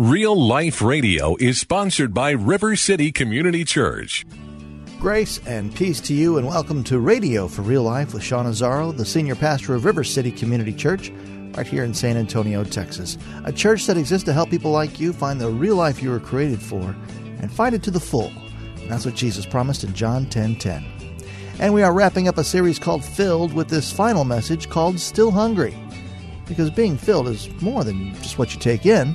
Real Life Radio is sponsored by River City Community Church. Grace and peace to you, and welcome to Radio for Real Life with Sean Azzaro, the senior pastor of River City Community Church, right here in San Antonio, Texas. A church that exists to help people like you find the real life you were created for and find it to the full. And that's what Jesus promised in John 10 10. And we are wrapping up a series called Filled with this final message called Still Hungry. Because being filled is more than just what you take in.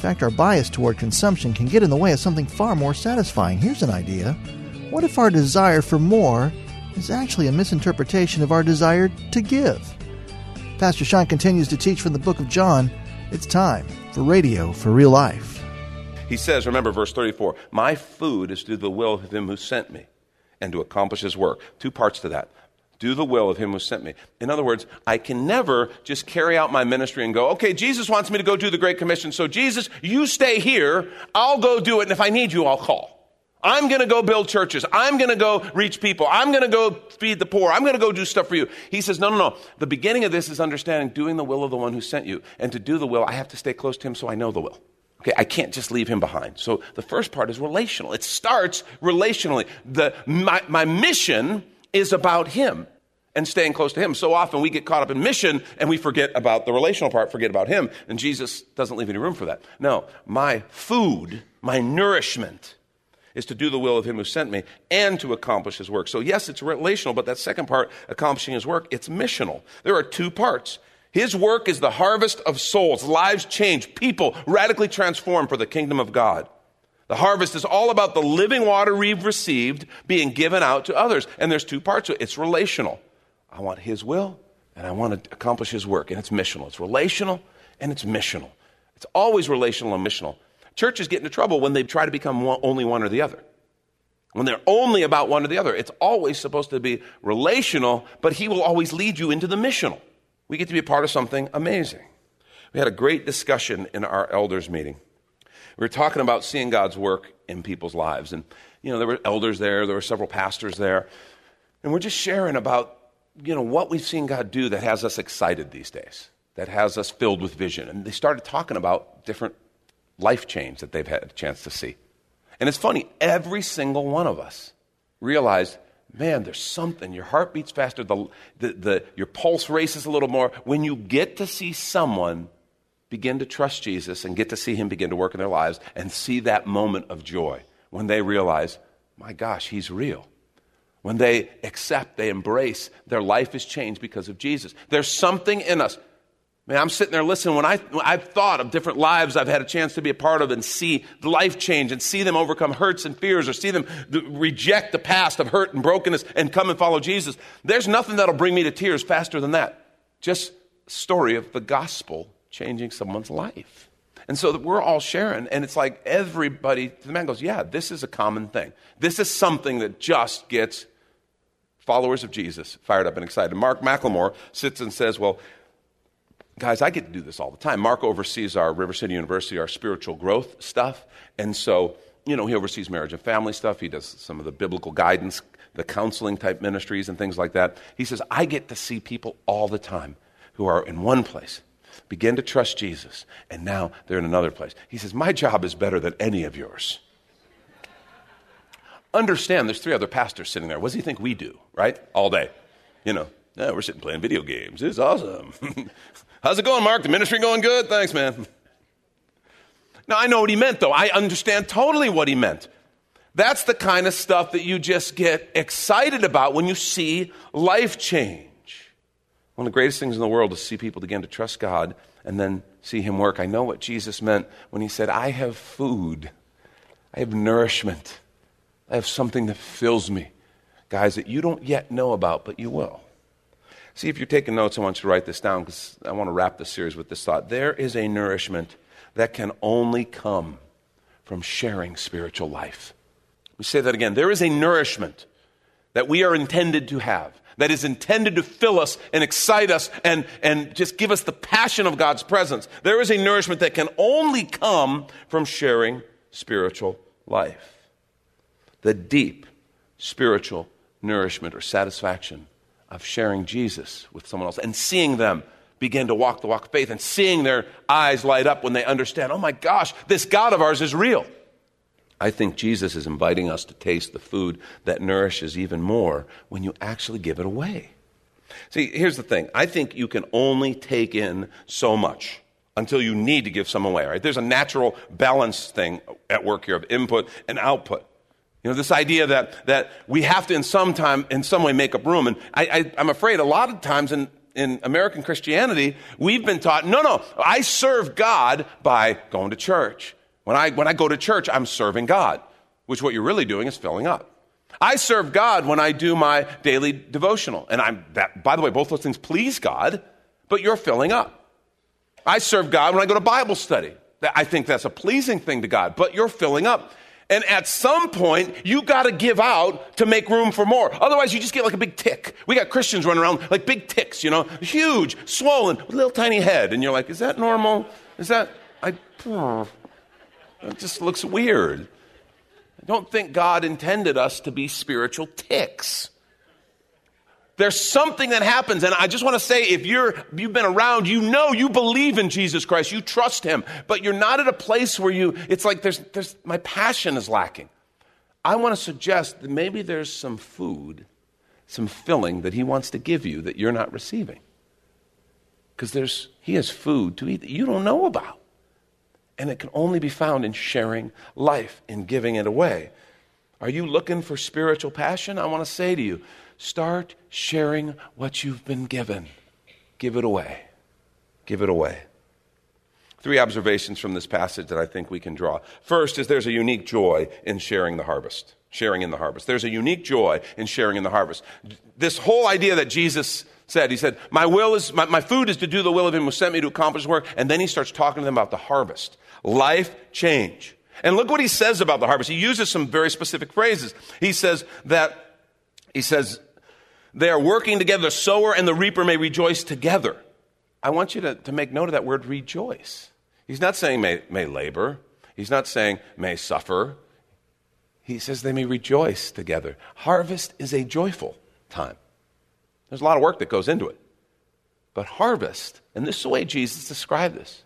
In fact, our bias toward consumption can get in the way of something far more satisfying. Here's an idea What if our desire for more is actually a misinterpretation of our desire to give? Pastor Sean continues to teach from the book of John. It's time for Radio for Real Life. He says, remember verse 34, My food is to do the will of him who sent me and to accomplish his work. Two parts to that. Do the will of him who sent me. In other words, I can never just carry out my ministry and go, okay, Jesus wants me to go do the Great Commission. So, Jesus, you stay here. I'll go do it. And if I need you, I'll call. I'm going to go build churches. I'm going to go reach people. I'm going to go feed the poor. I'm going to go do stuff for you. He says, no, no, no. The beginning of this is understanding doing the will of the one who sent you. And to do the will, I have to stay close to him so I know the will. Okay, I can't just leave him behind. So the first part is relational. It starts relationally. The, my, my mission is about him and staying close to him. So often we get caught up in mission and we forget about the relational part, forget about him. And Jesus doesn't leave any room for that. No, my food, my nourishment is to do the will of him who sent me and to accomplish his work. So yes, it's relational, but that second part, accomplishing his work, it's missional. There are two parts. His work is the harvest of souls, lives changed, people radically transformed for the kingdom of God. The harvest is all about the living water we've received being given out to others. And there's two parts to it. It's relational. I want His will and I want to accomplish His work. And it's missional. It's relational and it's missional. It's always relational and missional. Churches get into trouble when they try to become one, only one or the other. When they're only about one or the other. It's always supposed to be relational, but He will always lead you into the missional we get to be a part of something amazing. We had a great discussion in our elders meeting. We were talking about seeing God's work in people's lives. And, you know, there were elders there, there were several pastors there. And we're just sharing about, you know, what we've seen God do that has us excited these days, that has us filled with vision. And they started talking about different life change that they've had a chance to see. And it's funny, every single one of us realized man, there's something. Your heart beats faster, the, the, the, your pulse races a little more. When you get to see someone begin to trust Jesus and get to see him begin to work in their lives and see that moment of joy when they realize, my gosh, he's real. When they accept, they embrace, their life is changed because of Jesus. There's something in us. Man, I'm sitting there listening. When, I, when I've thought of different lives I've had a chance to be a part of and see the life change and see them overcome hurts and fears or see them reject the past of hurt and brokenness and come and follow Jesus, there's nothing that'll bring me to tears faster than that. Just story of the gospel changing someone's life. And so we're all sharing, and it's like everybody, the man goes, Yeah, this is a common thing. This is something that just gets followers of Jesus fired up and excited. Mark McLemore sits and says, Well, guys, I get to do this all the time. Mark oversees our River City University, our spiritual growth stuff. And so, you know, he oversees marriage and family stuff. He does some of the biblical guidance, the counseling type ministries, and things like that. He says, I get to see people all the time who are in one place, begin to trust Jesus, and now they're in another place. He says, My job is better than any of yours. Understand there's three other pastors sitting there. What does he think we do, right? All day. You know, yeah, we're sitting playing video games. It's awesome. How's it going, Mark? The ministry going good? Thanks, man. Now, I know what he meant, though. I understand totally what he meant. That's the kind of stuff that you just get excited about when you see life change. One of the greatest things in the world is to see people begin to trust God and then see Him work. I know what Jesus meant when He said, I have food, I have nourishment, I have something that fills me. Guys, that you don't yet know about, but you will. See, if you're taking notes, I want you to write this down because I want to wrap this series with this thought. There is a nourishment that can only come from sharing spiritual life. We say that again. There is a nourishment that we are intended to have, that is intended to fill us and excite us and, and just give us the passion of God's presence. There is a nourishment that can only come from sharing spiritual life. The deep spiritual nourishment or satisfaction of sharing Jesus with someone else and seeing them begin to walk the walk of faith and seeing their eyes light up when they understand, oh my gosh, this God of ours is real. I think Jesus is inviting us to taste the food that nourishes even more when you actually give it away. See, here's the thing I think you can only take in so much until you need to give some away, right? There's a natural balance thing at work here of input and output. You know, this idea that, that we have to in some time, in some way make up room. And I, I, I'm afraid a lot of times in, in American Christianity, we've been taught, no, no, I serve God by going to church. When I, when I go to church, I'm serving God, which what you're really doing is filling up. I serve God when I do my daily devotional. And I'm that, by the way, both those things please God, but you're filling up. I serve God when I go to Bible study. I think that's a pleasing thing to God, but you're filling up. And at some point, you got to give out to make room for more. Otherwise, you just get like a big tick. We got Christians running around like big ticks, you know, huge, swollen, little tiny head. And you're like, is that normal? Is that, I, it just looks weird. I don't think God intended us to be spiritual ticks. There's something that happens, and I just want to say if you're you've been around, you know you believe in Jesus Christ, you trust him, but you're not at a place where you it's like there's there's my passion is lacking. I want to suggest that maybe there's some food, some filling that he wants to give you that you're not receiving. Because there's he has food to eat that you don't know about. And it can only be found in sharing life, in giving it away. Are you looking for spiritual passion? I want to say to you, Start sharing what you've been given. Give it away. Give it away. Three observations from this passage that I think we can draw. First is there's a unique joy in sharing the harvest, sharing in the harvest. There's a unique joy in sharing in the harvest. This whole idea that Jesus said, He said, My will is, my, my food is to do the will of Him who sent me to accomplish work. And then He starts talking to them about the harvest, life change. And look what He says about the harvest. He uses some very specific phrases. He says that, He says, they are working together. The sower and the reaper may rejoice together. I want you to, to make note of that word rejoice. He's not saying may, may labor, he's not saying may suffer. He says they may rejoice together. Harvest is a joyful time. There's a lot of work that goes into it. But harvest, and this is the way Jesus described this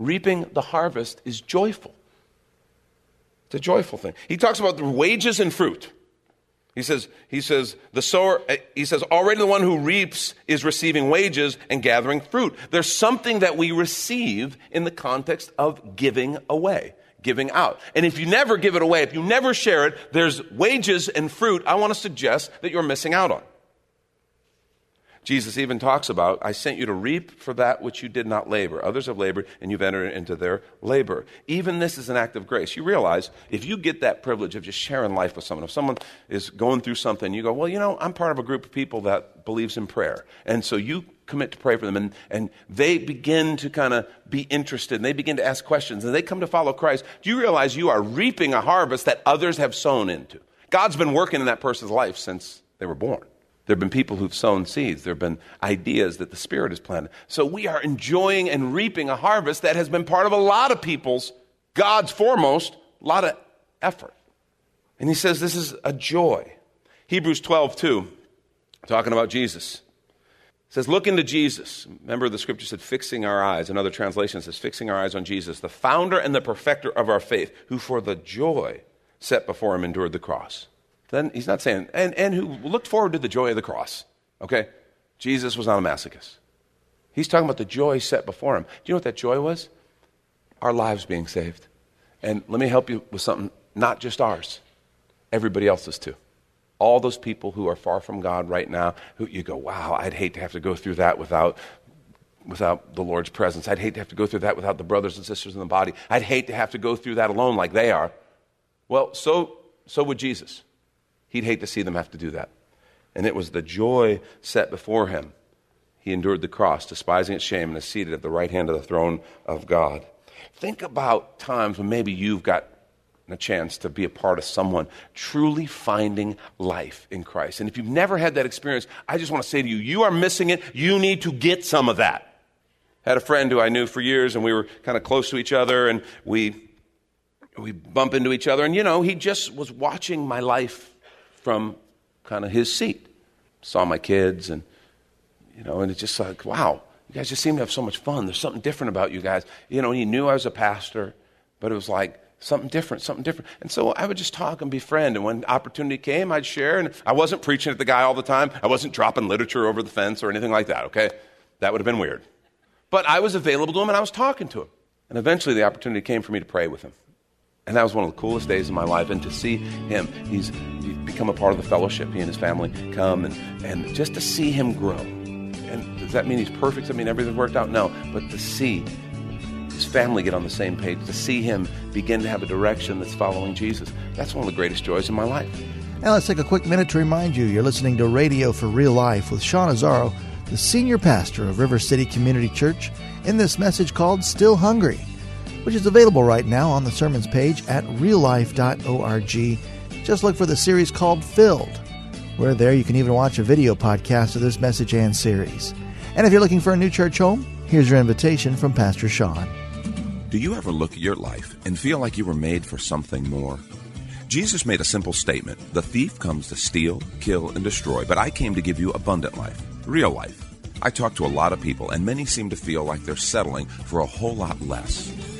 reaping the harvest is joyful. It's a joyful thing. He talks about the wages and fruit. He says, he says, the sower, eh, he says, already the one who reaps is receiving wages and gathering fruit. There's something that we receive in the context of giving away, giving out. And if you never give it away, if you never share it, there's wages and fruit I want to suggest that you're missing out on. Jesus even talks about, I sent you to reap for that which you did not labor. Others have labored, and you've entered into their labor. Even this is an act of grace. You realize if you get that privilege of just sharing life with someone, if someone is going through something, you go, Well, you know, I'm part of a group of people that believes in prayer. And so you commit to pray for them, and, and they begin to kind of be interested, and they begin to ask questions, and they come to follow Christ. Do you realize you are reaping a harvest that others have sown into? God's been working in that person's life since they were born. There have been people who've sown seeds. There have been ideas that the Spirit has planted. So we are enjoying and reaping a harvest that has been part of a lot of people's, God's foremost, a lot of effort. And he says this is a joy. Hebrews 12, 2, talking about Jesus. says, Look into Jesus. Remember, the scripture said, fixing our eyes. Another translation says, fixing our eyes on Jesus, the founder and the perfecter of our faith, who for the joy set before him endured the cross then he's not saying, and, and who looked forward to the joy of the cross. Okay? Jesus was not a masochist. He's talking about the joy set before him. Do you know what that joy was? Our lives being saved. And let me help you with something, not just ours, everybody else's too. All those people who are far from God right now, who you go, wow, I'd hate to have to go through that without, without the Lord's presence. I'd hate to have to go through that without the brothers and sisters in the body. I'd hate to have to go through that alone like they are. Well, so, so would Jesus. He'd hate to see them have to do that. And it was the joy set before him. He endured the cross, despising its shame, and is seated at the right hand of the throne of God. think about times when maybe you've got a chance to be a part of someone truly finding life in Christ. And if you've never had that experience, I just want to say to you, you are missing it. You need to get some of that. Had a friend who I knew for years, and we were kind of close to each other, and we we bump into each other, and you know, he just was watching my life from kind of his seat. Saw my kids, and you know, and it's just like, wow, you guys just seem to have so much fun. There's something different about you guys. You know, he knew I was a pastor, but it was like something different, something different. And so I would just talk and befriend. And when opportunity came, I'd share. And I wasn't preaching at the guy all the time. I wasn't dropping literature over the fence or anything like that, okay? That would have been weird. But I was available to him and I was talking to him. And eventually the opportunity came for me to pray with him. And that was one of the coolest days of my life. And to see him, he's, become a part of the fellowship. He and his family come, and, and just to see him grow. And does that mean he's perfect? I mean everything's worked out? No. But to see his family get on the same page, to see him begin to have a direction that's following Jesus, that's one of the greatest joys in my life. Now let's take a quick minute to remind you you're listening to Radio for Real Life with Sean Azzaro, the senior pastor of River City Community Church, in this message called Still Hungry which is available right now on the sermons page at reallife.org. Just look for the series called Filled, where there you can even watch a video podcast of this message and series. And if you're looking for a new church home, here's your invitation from Pastor Sean. Do you ever look at your life and feel like you were made for something more? Jesus made a simple statement The thief comes to steal, kill, and destroy, but I came to give you abundant life, real life. I talk to a lot of people, and many seem to feel like they're settling for a whole lot less.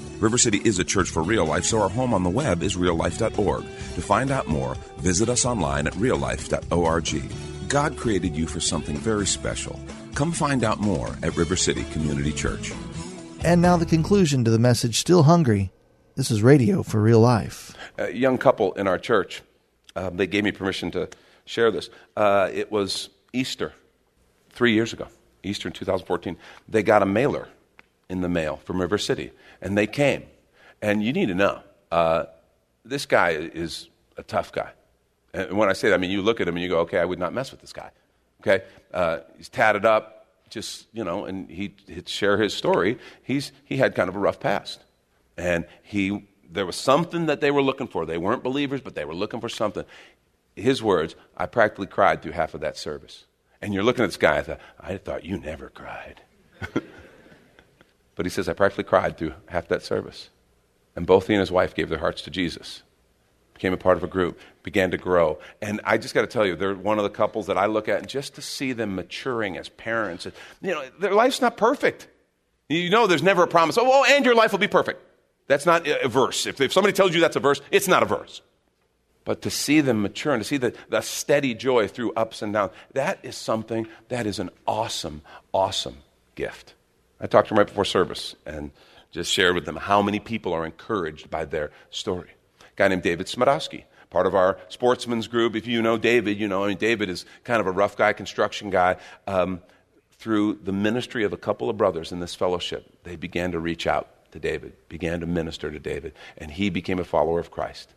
River City is a church for real life, so our home on the web is reallife.org. To find out more, visit us online at reallife.org. God created you for something very special. Come find out more at River City Community Church. And now the conclusion to the message Still Hungry. This is radio for real life. A young couple in our church, uh, they gave me permission to share this. Uh, it was Easter, three years ago, Easter in 2014. They got a mailer in the mail from River City. And they came. And you need to know uh, this guy is a tough guy. And when I say that, I mean, you look at him and you go, okay, I would not mess with this guy. Okay? Uh, he's tatted up, just, you know, and he, he'd share his story. He's, he had kind of a rough past. And he, there was something that they were looking for. They weren't believers, but they were looking for something. His words, I practically cried through half of that service. And you're looking at this guy, I thought, I thought you never cried. But he says, I practically cried through half that service. And both he and his wife gave their hearts to Jesus, became a part of a group, began to grow. And I just got to tell you, they're one of the couples that I look at, and just to see them maturing as parents, you know, their life's not perfect. You know, there's never a promise, oh, oh and your life will be perfect. That's not a verse. If, if somebody tells you that's a verse, it's not a verse. But to see them mature and to see the, the steady joy through ups and downs, that is something that is an awesome, awesome gift. I talked to them right before service and just shared with them how many people are encouraged by their story. A guy named David Smodowski, part of our sportsman's group. If you know David, you know, I mean, David is kind of a rough guy, construction guy. Um, through the ministry of a couple of brothers in this fellowship, they began to reach out to David, began to minister to David, and he became a follower of Christ.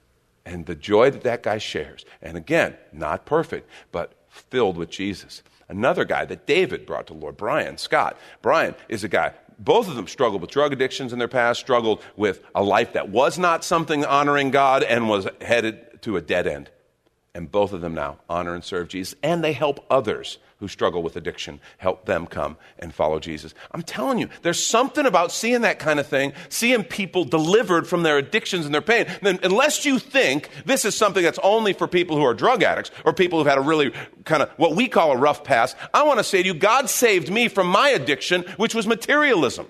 And the joy that that guy shares, and again, not perfect, but filled with Jesus. Another guy that David brought to Lord, Brian Scott. Brian is a guy, both of them struggled with drug addictions in their past, struggled with a life that was not something honoring God and was headed to a dead end. And both of them now honor and serve Jesus, and they help others who struggle with addiction, help them come and follow Jesus. I'm telling you, there's something about seeing that kind of thing, seeing people delivered from their addictions and their pain. Then, unless you think this is something that's only for people who are drug addicts or people who've had a really kind of what we call a rough past, I want to say to you, God saved me from my addiction, which was materialism,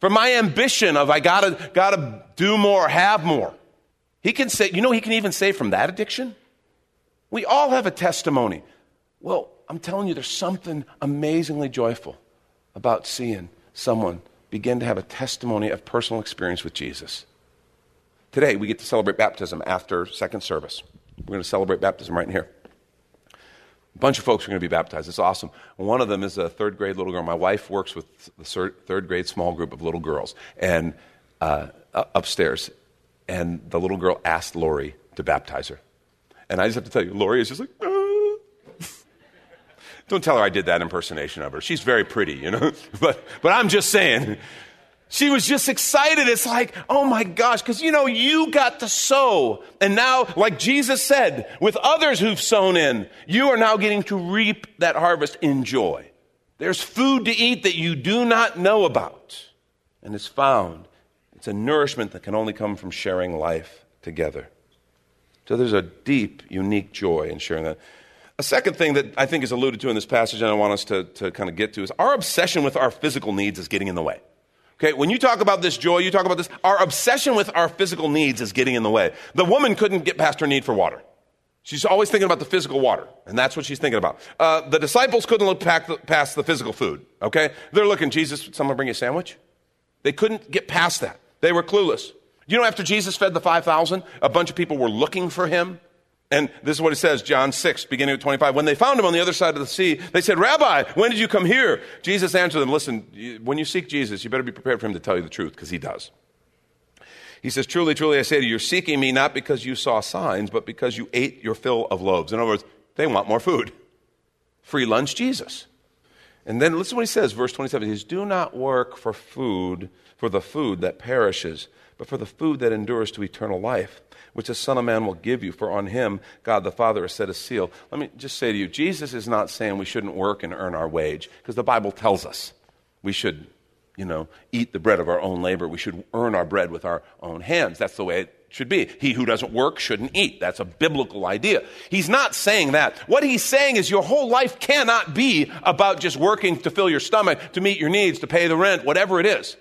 from my ambition of I gotta gotta do more, have more. He can say, you know, he can even save from that addiction. We all have a testimony. Well, I'm telling you, there's something amazingly joyful about seeing someone begin to have a testimony of personal experience with Jesus. Today, we get to celebrate baptism after second service. We're going to celebrate baptism right in here. A bunch of folks are going to be baptized. It's awesome. One of them is a third grade little girl. My wife works with the third grade small group of little girls and uh, upstairs. And the little girl asked Lori to baptize her. And I just have to tell you, Lori is just like. Don't tell her I did that impersonation of her. She's very pretty, you know. but, but I'm just saying, she was just excited. It's like, oh my gosh, because you know, you got to sow. And now, like Jesus said, with others who've sown in, you are now getting to reap that harvest in joy. There's food to eat that you do not know about and is found. It's a nourishment that can only come from sharing life together. So there's a deep, unique joy in sharing that. A second thing that I think is alluded to in this passage, and I want us to, to kind of get to, is our obsession with our physical needs is getting in the way. Okay, when you talk about this joy, you talk about this, our obsession with our physical needs is getting in the way. The woman couldn't get past her need for water. She's always thinking about the physical water, and that's what she's thinking about. Uh, the disciples couldn't look past the physical food, okay? They're looking, Jesus, someone bring you a sandwich? They couldn't get past that. They were clueless. You know, after Jesus fed the 5,000, a bunch of people were looking for him. And this is what it says, John 6, beginning at 25. When they found him on the other side of the sea, they said, Rabbi, when did you come here? Jesus answered them, Listen, when you seek Jesus, you better be prepared for him to tell you the truth, because he does. He says, Truly, truly, I say to you, you're seeking me not because you saw signs, but because you ate your fill of loaves. In other words, they want more food. Free lunch, Jesus. And then listen what he says, verse 27. He says, Do not work for food, for the food that perishes, but for the food that endures to eternal life which the Son of Man will give you, for on him God the Father has set a seal. Let me just say to you, Jesus is not saying we shouldn't work and earn our wage, because the Bible tells us we should, you know, eat the bread of our own labor. We should earn our bread with our own hands. That's the way it should be. He who doesn't work shouldn't eat. That's a biblical idea. He's not saying that. What he's saying is your whole life cannot be about just working to fill your stomach, to meet your needs, to pay the rent, whatever it is.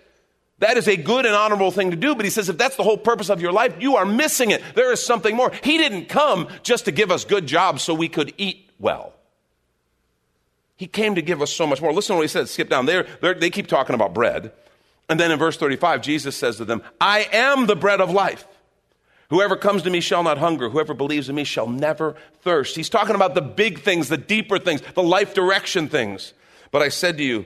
That is a good and honorable thing to do, but he says if that's the whole purpose of your life, you are missing it. There is something more. He didn't come just to give us good jobs so we could eat well. He came to give us so much more. Listen to what he said. Skip down. They're, they're, they keep talking about bread. And then in verse 35, Jesus says to them, I am the bread of life. Whoever comes to me shall not hunger. Whoever believes in me shall never thirst. He's talking about the big things, the deeper things, the life direction things. But I said to you,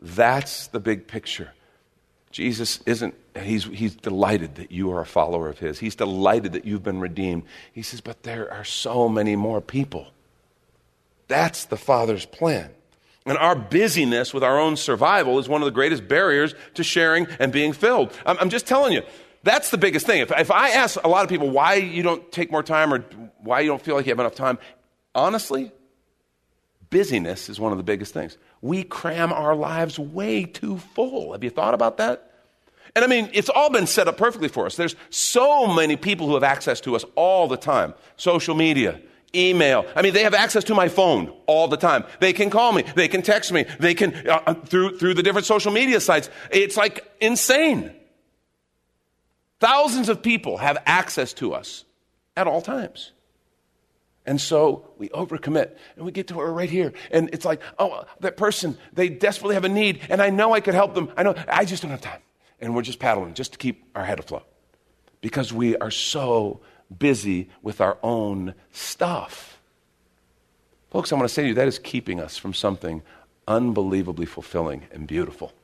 that's the big picture. Jesus isn't, he's, he's delighted that you are a follower of his. He's delighted that you've been redeemed. He says, but there are so many more people. That's the Father's plan. And our busyness with our own survival is one of the greatest barriers to sharing and being filled. I'm, I'm just telling you, that's the biggest thing. If, if I ask a lot of people why you don't take more time or why you don't feel like you have enough time, honestly, busyness is one of the biggest things we cram our lives way too full. Have you thought about that? And I mean, it's all been set up perfectly for us. There's so many people who have access to us all the time social media, email. I mean, they have access to my phone all the time. They can call me, they can text me, they can, uh, uh through, through the different social media sites. It's like insane. Thousands of people have access to us at all times. And so we overcommit and we get to where right here. And it's like, oh, that person, they desperately have a need and I know I could help them. I know, I just don't have time. And we're just paddling just to keep our head afloat because we are so busy with our own stuff. Folks, I want to say to you that is keeping us from something unbelievably fulfilling and beautiful.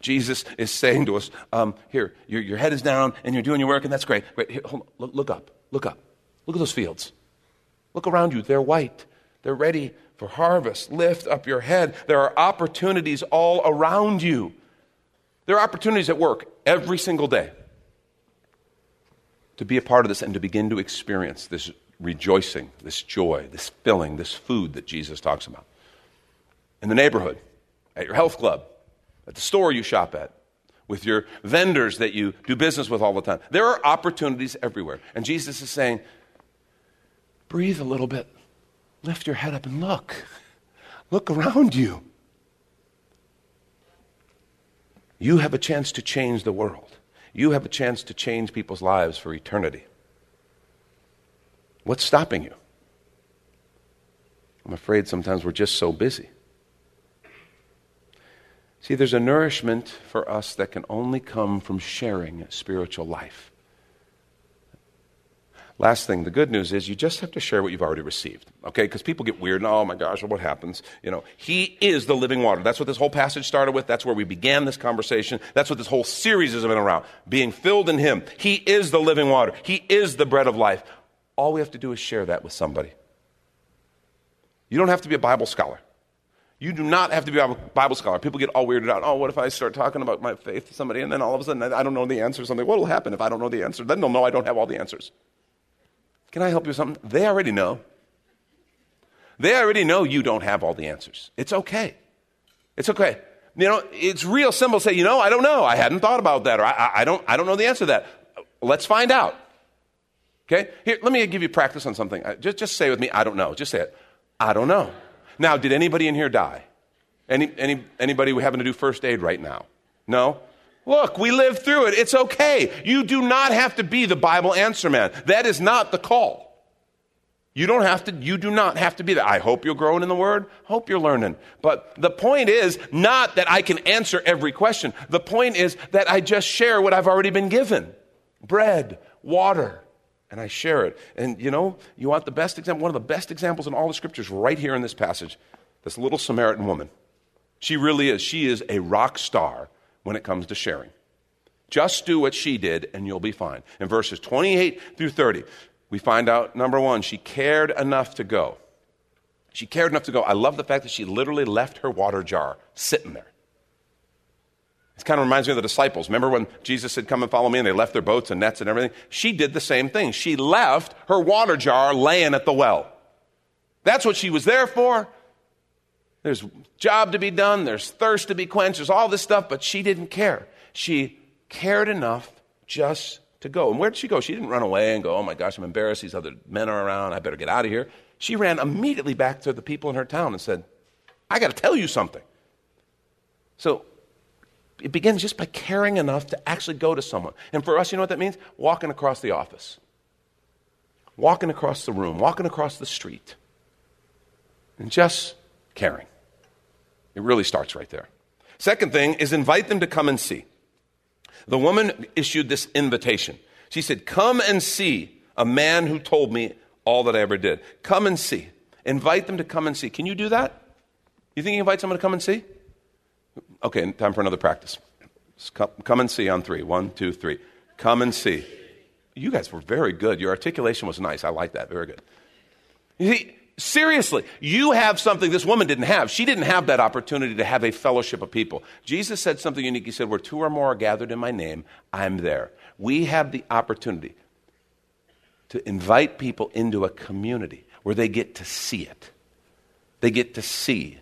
Jesus is saying to us, um, here, your, your, head is down and you're doing your work, and that's great. Great. Here, hold on. Look, look up. Look up. Look at those fields. Look around you, they're white. They're ready for harvest. Lift up your head. There are opportunities all around you. There are opportunities at work every single day to be a part of this and to begin to experience this rejoicing, this joy, this filling, this food that Jesus talks about. In the neighborhood, at your health club, at the store you shop at, with your vendors that you do business with all the time. There are opportunities everywhere. And Jesus is saying, breathe a little bit, lift your head up and look. Look around you. You have a chance to change the world. You have a chance to change people's lives for eternity. What's stopping you? I'm afraid sometimes we're just so busy. See, there's a nourishment for us that can only come from sharing spiritual life. Last thing, the good news is you just have to share what you've already received, okay? Because people get weird and, oh my gosh, what happens? You know, He is the living water. That's what this whole passage started with. That's where we began this conversation. That's what this whole series has been around being filled in Him. He is the living water, He is the bread of life. All we have to do is share that with somebody. You don't have to be a Bible scholar. You do not have to be a Bible scholar. People get all weirded out. Oh, what if I start talking about my faith to somebody and then all of a sudden I don't know the answer to something? What will happen if I don't know the answer? Then they'll know I don't have all the answers. Can I help you with something? They already know. They already know you don't have all the answers. It's okay. It's okay. You know, it's real simple to say, you know, I don't know. I hadn't thought about that, or I, I, don't, I don't know the answer to that. Let's find out. Okay? Here, let me give you practice on something. Uh, just, just say with me, I don't know. Just say it. I don't know. Now, did anybody in here die? Any, any, anybody we having to do first aid right now? No? Look, we live through it. It's okay. You do not have to be the Bible answer man. That is not the call. You don't have to, you do not have to be that. I hope you're growing in the Word. Hope you're learning. But the point is not that I can answer every question. The point is that I just share what I've already been given bread, water, and I share it. And you know, you want the best example, one of the best examples in all the scriptures right here in this passage this little Samaritan woman. She really is. She is a rock star when it comes to sharing. Just do what she did and you'll be fine. In verses 28 through 30, we find out number one, she cared enough to go. She cared enough to go. I love the fact that she literally left her water jar sitting there. It kind of reminds me of the disciples. Remember when Jesus said, Come and follow me, and they left their boats and nets and everything? She did the same thing. She left her water jar laying at the well. That's what she was there for. There's job to be done, there's thirst to be quenched, there's all this stuff, but she didn't care. She cared enough just to go. And where did she go? She didn't run away and go, Oh my gosh, I'm embarrassed. These other men are around. I better get out of here. She ran immediately back to the people in her town and said, I got to tell you something. So it begins just by caring enough to actually go to someone. And for us, you know what that means? Walking across the office, walking across the room, walking across the street, and just caring. It really starts right there. Second thing is invite them to come and see. The woman issued this invitation. She said, Come and see a man who told me all that I ever did. Come and see. Invite them to come and see. Can you do that? You think you invite someone to come and see? Okay, time for another practice. Come, and see on three. One, two, three. Come and see. You guys were very good. Your articulation was nice. I like that. Very good. You see, seriously, you have something this woman didn't have. She didn't have that opportunity to have a fellowship of people. Jesus said something unique. He said, Where two or more are gathered in my name, I'm there. We have the opportunity to invite people into a community where they get to see it. They get to see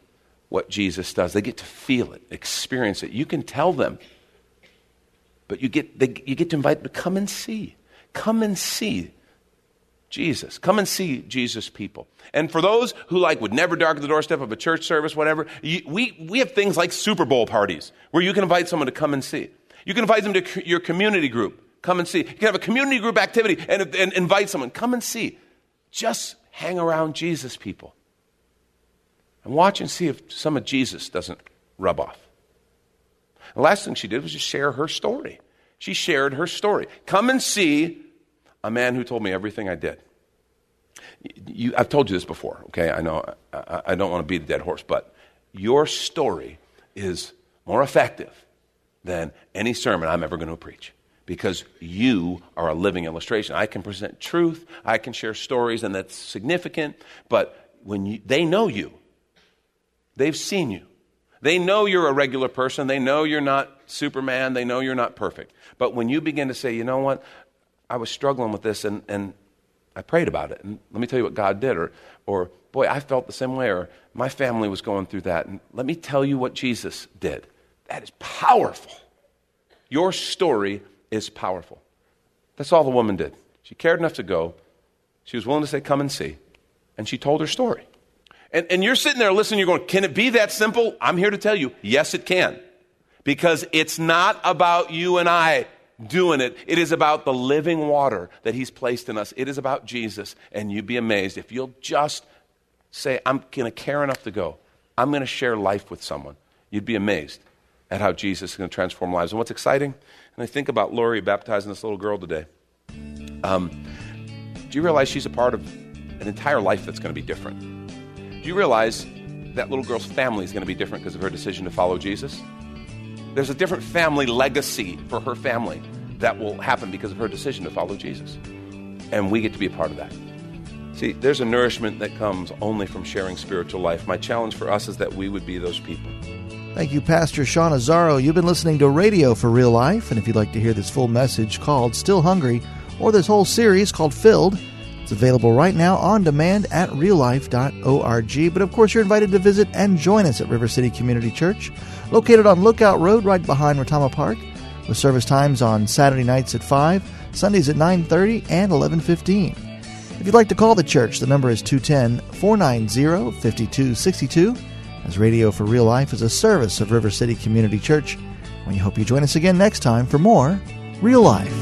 what Jesus does. They get to feel it, experience it. You can tell them, but you get, they, you get to invite them to come and see. Come and see Jesus. Come and see Jesus people. And for those who like would never darken the doorstep of a church service, whatever, you, we, we have things like Super Bowl parties where you can invite someone to come and see. You can invite them to your community group. Come and see. You can have a community group activity and, and invite someone. Come and see. Just hang around Jesus people and watch and see if some of Jesus doesn't rub off. The last thing she did was just share her story. She shared her story. Come and see a man who told me everything I did. You, I've told you this before, okay? I know I, I don't want to beat a dead horse, but your story is more effective than any sermon I'm ever going to preach because you are a living illustration. I can present truth, I can share stories, and that's significant, but when you, they know you, They've seen you. They know you're a regular person. They know you're not Superman. They know you're not perfect. But when you begin to say, you know what, I was struggling with this and, and I prayed about it. And let me tell you what God did. Or, or, boy, I felt the same way. Or, my family was going through that. And let me tell you what Jesus did. That is powerful. Your story is powerful. That's all the woman did. She cared enough to go. She was willing to say, Come and see. And she told her story. And, and you're sitting there listening, you're going, Can it be that simple? I'm here to tell you, yes, it can. Because it's not about you and I doing it. It is about the living water that He's placed in us. It is about Jesus. And you'd be amazed if you'll just say, I'm going to care enough to go. I'm going to share life with someone. You'd be amazed at how Jesus is going to transform lives. And what's exciting, and I think about Lori baptizing this little girl today. Um, do you realize she's a part of an entire life that's going to be different? Do you realize that little girl's family is going to be different because of her decision to follow Jesus? There's a different family legacy for her family that will happen because of her decision to follow Jesus. And we get to be a part of that. See, there's a nourishment that comes only from sharing spiritual life. My challenge for us is that we would be those people. Thank you, Pastor Sean Azzaro. You've been listening to Radio for Real Life, and if you'd like to hear this full message called Still Hungry, or this whole series called Filled, available right now on demand at reallife.org. But of course, you're invited to visit and join us at River City Community Church, located on Lookout Road right behind Rotama Park, with service times on Saturday nights at 5, Sundays at 9.30 and 11.15. If you'd like to call the church, the number is 210-490-5262, as Radio for Real Life is a service of River City Community Church. We hope you join us again next time for more Real Life.